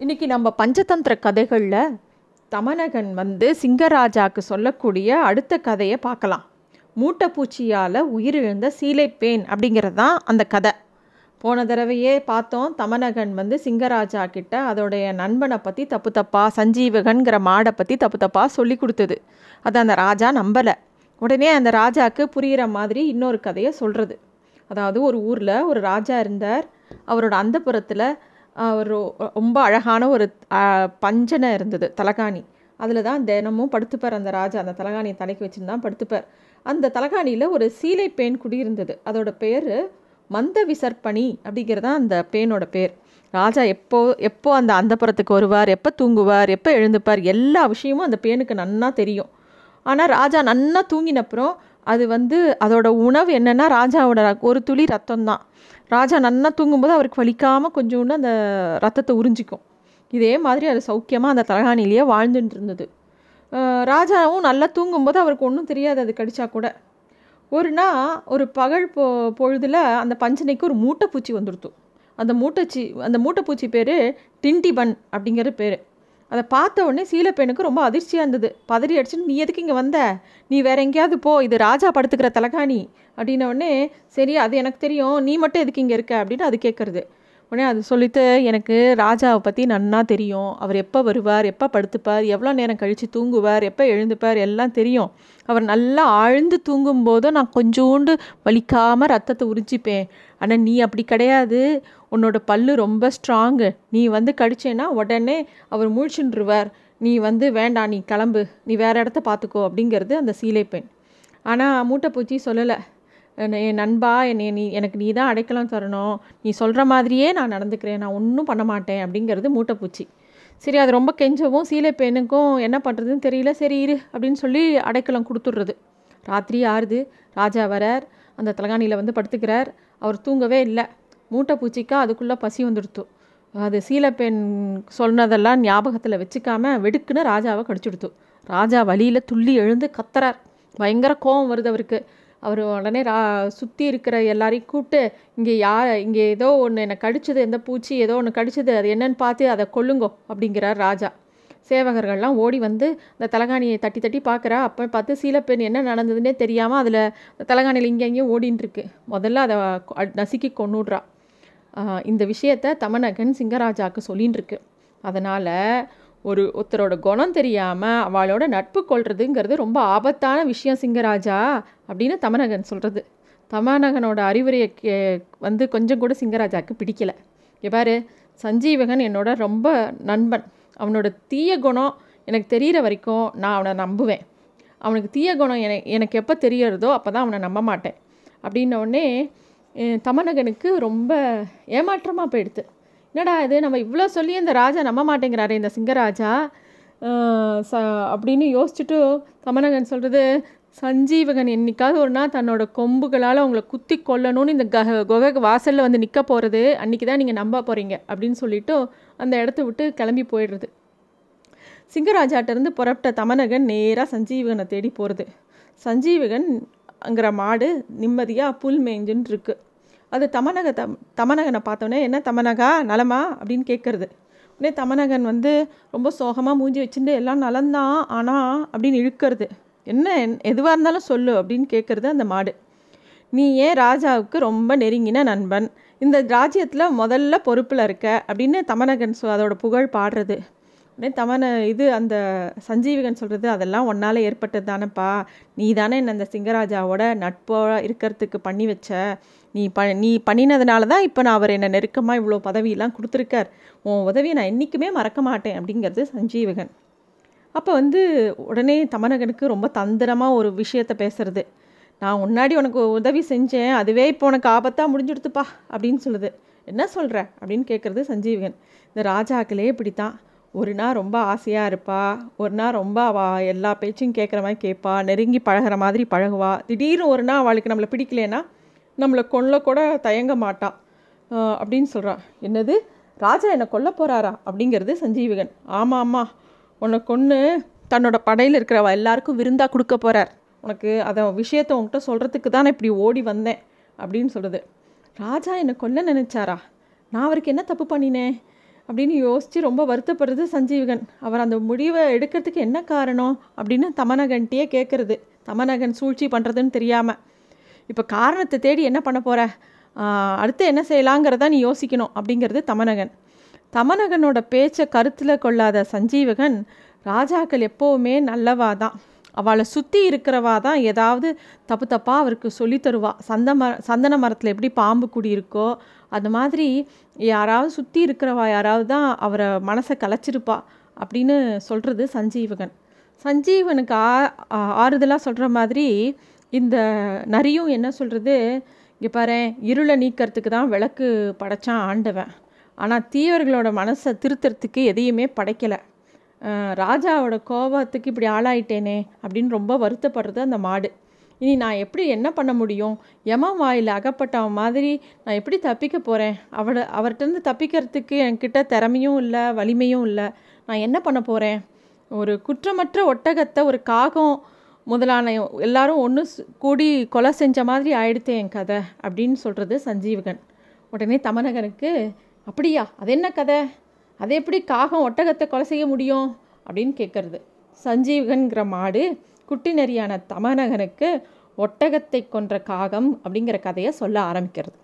இன்னைக்கு நம்ம பஞ்சதந்திர கதைகளில் தமனகன் வந்து சிங்கராஜாக்கு சொல்லக்கூடிய அடுத்த கதையை பார்க்கலாம். மூட்டைப்பூச்சியால் உயிரிழந்த சீலைப்பேன் அப்படிங்கிறது தான் அந்த கதை. போன தடவையே பார்த்தோம் தமனகன் வந்து சிங்கராஜா கிட்ட அதோடைய நண்பனை பற்றி தப்பு தப்பா சஞ்சீவகன்கிற மாடை பற்றி தப்பு தப்பா சொல்லி கொடுத்தது. அதை அந்த ராஜா நம்பலை. உடனே அந்த ராஜாவுக்கு புரிகிற மாதிரி இன்னொரு கதையை சொல்கிறது அதாவது ஒரு ஊரில் ஒரு ராஜா இருந்தார். அவரோட அந்தப்புறத்தில் ஒரு ரொம்ப அழகான ஒரு பஞ்சனை இருந்தது தலகாணி. அதில் தான் தினமும் படுத்துப்பார் அந்த ராஜா. அந்த தலகாணியை தலைக்கு வச்சுருந்தான் படுத்துப்பார். அந்த தலகாணியில் ஒரு சீலை பேன் குடியிருந்தது. அதோட பேர் மந்த விசர்ப்பணி அப்படிங்கிறது தான் அந்த பேனோட பேர். ராஜா எப்போ எப்போ அந்த அந்தப்புறத்துக்கு வருவார் எப்போ தூங்குவார் எப்போ எழுந்துப்பார் எல்லா விஷயமும் அந்த பேனுக்கு நன்னா தெரியும். ஆனால் ராஜா நன்னா தூங்கினப்புறம் அது வந்து அதோட உணவு என்னென்னா ராஜாவோட ஒரு துளி ரத்தம் தான் ராஜா நல்லா தூங்கும்போது அவருக்கு வலிக்காமல் கொஞ்சோண்டு அந்த ரத்தத்தை உறிஞ்சிக்கும். இதே மாதிரி அது சௌக்கியமாக அந்த தலகாணிலேயே வாழ்ந்துட்டு இருந்தது ராஜாவும் நல்லா தூங்கும்போது அவருக்கு ஒன்றும் தெரியாது அது கடிச்சா கூட. ஒரு நாள் ஒரு பகல் பொ பொழுதில் அந்த பஞ்சனைக்கு ஒரு மூட்டைப்பூச்சி வந்துடுத்து. அந்த மூட்டைச்சி அந்த மூட்டைப்பூச்சி பேர் டிண்டிபன் அப்படிங்கிற பேர். அதை பார்த்த உடனே சீலப்பெண்ணுக்கு ரொம்ப அதிர்ச்சியாக இருந்தது. பதறி அடிச்சுன்னு நீ எதுக்கு இங்கே வந்த? நீ வேற எங்கேயாவது போ. இது ராஜா படுத்துக்கிற தலகாணி. அப்படின்ன உடனே சரி அது எனக்கு தெரியும். நீ மட்டும் எதுக்கு இங்கே இருக்க? அப்படின்னு அது கேட்குறது உடனே அது சொல்லிட்டு எனக்கு ராஜாவை பற்றி நன்னா தெரியும். அவர் எப்போ வருவார்? எப்போ படுத்துப்பார்? எவ்வளோ நேரம் கழித்து தூங்குவார்? எப்போ எழுந்துப்பார்? எல்லாம் தெரியும். அவர் நல்லா ஆழ்ந்து தூங்கும்போதும் நான் கொஞ்சோண்டு வலிக்காமல் ரத்தத்தை உறிஞ்சிப்பேன். ஆனால் நீ அப்படி கிடையாது. உன்னோட பல்லு ரொம்ப ஸ்ட்ராங்கு நீ வந்து கடிச்சேன்னா உடனே அவர் முழிச்சுன்றுவார். நீ வந்து வேண்டாம் நீ கிளம்பு. நீ வேறு இடத்த பார்த்துக்கோ அப்படிங்கிறது அந்த சீலை பெண். ஆனால் மூட்டைப்பூச்சி சொல்லலை. என் நண்பா என்னை நீ எனக்கு நீ தான் அடைக்கலம் தரணும். நீ சொல்கிற மாதிரியே நான் நடந்துக்கிறேன். நான் ஒன்றும் பண்ண மாட்டேன். அப்படிங்கிறது மூட்டைப்பூச்சி. சரி அது ரொம்ப கெஞ்சவும் சீலை பெண்ணுக்கும் என்ன பண்ணுறதுன்னு தெரியல. சரி இரு. அப்படின்னு சொல்லி அடைக்கலம் கொடுத்துட்றது. ராத்திரி ஆறுது. ராஜா வரார். அந்த தலகாணியில் வந்து படுத்துக்கிறார். அவர் தூங்கவே இல்லை. மூட்டை பூச்சிக்கா அதுக்குள்ளே பசி வந்துடுத்து. அது சீலப்பெண் சொன்னதெல்லாம் ஞாபகத்தில் வச்சுக்காம வெடுக்குன்னு ராஜாவை கடிச்சுடுத்து. ராஜா வழியில் துள்ளி எழுந்து கத்துறார். பயங்கர கோபம் வருது அவருக்கு. அவர் உடனே ரா சுற்றி இருக்கிற எல்லாரையும் கூப்பிட்டு இங்கே யார் இங்கே ஏதோ ஒன்று என்னை கடிச்சது எந்த பூச்சி ஏதோ ஒன்று கடிச்சது அது என்னன்னு பார்த்து அதை கொல்லுங்கோ அப்படிங்கிறார் ராஜா. சேவகர்கள்லாம் ஓடி வந்து அந்த தலகாணியை தட்டி தட்டி பார்க்குறா. அப்போ பார்த்து சீலப்பெண் என்ன நடந்ததுன்னே தெரியாமல் அதில் தலகாணியில் இங்கே அங்கேயும் ஓடின்னு இருக்கு. முதல்ல அதை நசுக்கி கொண்டுடுறா இந்த விஷயத்த தமநகன் சிங்கராஜாவுக்கு சொல்லின்னு இருக்கு அதனால் ஒரு ஒருத்தரோட குணம் தெரியாமல் அவளோட நட்பு கொள்றதுங்கிறது ரொம்ப ஆபத்தான விஷயம் சிங்கராஜா அப்படின்னு தமநகன் சொல்கிறது தமநகனோட அறிவுரையை கே வந்து கொஞ்சம் கூட சிங்கராஜாவுக்கு பிடிக்கலை. எவ்வாறு சஞ்சீவகன் என்னோட ரொம்ப நண்பன். அவனோட தீய குணம் எனக்கு தெரிகிற வரைக்கும் நான் அவனை நம்புவேன். அவனுக்கு தீய குணம் என எனக்கு எப்போ தெரியறதோ அப்போ தான் அவனை நம்ப மாட்டேன். அப்படின்னோடனே தமனகனுக்கு ரொம்ப ஏமாற்றமாக போயிடுது என்னடா இது? நம்ம இவ்வளோ சொல்லி இந்த ராஜா நம்ப மாட்டேங்கிறாரு இந்த சிங்கராஜா. ச அப்படின்னு யோசிச்சுட்டு தமனகன் சொல்கிறது சஞ்சீவகன் என்னைக்காவது ஒரு நாள் தன்னோட கொம்புகளால் அவங்கள குத்தி கொல்லணும்னு இந்த க குகை வாசலில் வந்து நிற்க போகிறது அன்றைக்கி தான் நீங்கள் நம்ப போகிறீங்க அப்படின்னு சொல்லிவிட்டு அந்த இடத்த விட்டு கிளம்பி போயிடுறது. சிங்கராஜாட்டிருந்து புறப்பட்ட தமனகன் நேராக சஞ்சீவகனை தேடி போகிறது சஞ்சீவகன் அங்கிற மாடு நிம்மதியாக புல் மேய்ஞ்சுன்னு இருக்குது அது தமனக தம் தமனகனை பார்த்தோன்னே என்ன தமனகா நலமா? அப்படின்னு கேட்குறது. உடனே தமனகன் வந்து ரொம்ப சோகமாக மூஞ்சி வச்சுட்டு எல்லாம் நலந்தான் ஆனால் அப்படின்னு இழுக்கிறது. என்ன எதுவாக இருந்தாலும் சொல்லு அப்படின்னு கேட்குறது அந்த மாடு. நீ ஏன் ராஜாவுக்கு ரொம்ப நெருங்கின நண்பன்? இந்த ராஜ்யத்தில் முதல்ல பொறுப்பில் இருக்க அப்படின்னு தமனகன் அதோட புகழ் பாடுறது. தமன இது அந்த சஞ்சீவிகன் சொல்கிறது அதெல்லாம் உன்னால் ஏற்பட்டது தானேப்பா. நீ தானே என்ன அந்த சிங்கராஜாவோட நட்போட இருக்கிறதுக்கு பண்ணி வச்ச. நீ ப நீ பண்ணினதுனால தான் இப்போ நான் அவர் என்னை நெருக்கமாக இவ்வளோ பதவியெல்லாம் கொடுத்துருக்கார். உன் உதவியை நான் என்றைக்குமே மறக்க மாட்டேன் அப்படிங்கிறது சஞ்சீவகன். அப்போ வந்து உடனே தமனகனுக்கு ரொம்ப தந்திரமாக ஒரு விஷயத்த பேசுறது. நான் முன்னாடி உனக்கு உதவி செஞ்சேன் அதுவே இப்போ உனக்கு ஆபத்தாக முடிஞ்சுடுத்துப்பா அப்படின்னு சொல்லுது. என்ன சொல்கிற அப்படின்னு கேட்குறது சஞ்சீவகன். இந்த ராஜாக்களே இப்படி தான் ஒரு நாள் ரொம்ப ஆசையாக இருப்பா ஒரு நாள் ரொம்ப அவள் எல்லா பேச்சும் கேட்குற மாதிரி கேட்பா நெருங்கி பழகிற மாதிரி பழகுவா. திடீர்னு ஒரு நாள் அவளுக்கு நம்மளை பிடிக்கலனா நம்மளை கொல்ல கூட தயங்க மாட்டான் அப்படின்னு சொல்கிறான் என்னது? ராஜா என்னை கொல்ல போகிறாரா அப்படிங்கிறது சஞ்சீவிகன். ஆமாம் ஆமாம் உன்னை கொன்று தன்னோட படையில் இருக்கிறவ எல்லாருக்கும் விருந்தாக கொடுக்க போகிறார் உனக்கு அதை விஷயத்த உன்கிட்ட சொல்கிறதுக்கு தான் இப்படி ஓடி வந்தேன் அப்படின்னு சொல்கிறது ராஜா என்னை கொல்ல நினச்சாரா? நான் அவருக்கு என்ன தப்பு பண்ணினேன்? அப்படின்னு யோசித்து ரொம்ப வருத்தப்படுறது சஞ்சீவகன். அவர் அந்த முடிவை எடுக்கிறதுக்கு என்ன காரணம் அப்படின்னு தமனகன்ட்டே கேட்குறது தமனகன் சூழ்ச்சி பண்ணுறதுன்னு தெரியாமல் இப்போ காரணத்தை தேடி என்ன பண்ண போகிற அடுத்து என்ன செய்யலாங்கிறத நீ யோசிக்கணும் அப்படிங்கிறது தமனகன். தமனகனோட பேச்சை கருத்தில் கொள்ளாத சஞ்சீவகன் ராஜாக்கள் எப்போவுமே நல்லவா தான் அவளை சுற்றி இருக்கிறவா தான் ஏதாவது தப்பு தப்பாக அவருக்கு சொல்லித்தருவா சந்த மர சந்தன மரத்தில் எப்படி பாம்பு குடி இருக்கோ அந்த மாதிரி யாராவது சுற்றி இருக்கிறவா யாராவது தான் அவரை மனசை கலைச்சிருப்பா அப்படின்னு சொல்கிறது சஞ்சீவகன். சஞ்சீவனுக்கு ஆ ஆறுதலாக சொல்கிற மாதிரி இந்த நரியும் என்ன சொல்கிறது இங்கே பாரு இருளை நீக்கிறதுக்கு தான் விளக்கு படைச்சான் ஆண்டவன். ஆனால் தீவர்களோட மனசை திருத்துறதுக்கு எதையுமே படைக்கலை. ராஜாவோட கோபத்துக்கு இப்படி ஆளாயிட்டேனே அப்படின்னு ரொம்ப வருத்தப்படுறது அந்த மாடு. இனி நான் எப்படி என்ன பண்ண முடியும்? யம வாயில் அகப்பட்ட மாதிரி நான் எப்படி தப்பிக்க போகிறேன் அவட அவர்கிட்டருந்து தப்பிக்கிறதுக்கு என்கிட்ட திறமையும் இல்லை வலிமையும் இல்லை. நான் என்ன பண்ண போகிறேன் ஒரு குற்றமற்ற ஒட்டகத்தை ஒரு காகம் முதலான எல்லாரும் ஒன்று கூடி கொலை செஞ்ச மாதிரி ஆயிடுத்து என் கதை அப்படின்னு சொல்கிறது சஞ்சீவகன். உடனே தமனகனுக்கு அப்படியா? அது என்ன கதை? அது எப்படி காகம் ஒட்டகத்தை கொலை செய்ய முடியும்? அப்படின்னு கேட்குறது சஞ்சீவகன்கிற மாடு குட்டி நெறியான தமனகனுக்கு ஒட்டகத்தை கொன்ற காகம் அப்படிங்கிற கதையை சொல்ல ஆரம்பிக்கிறது.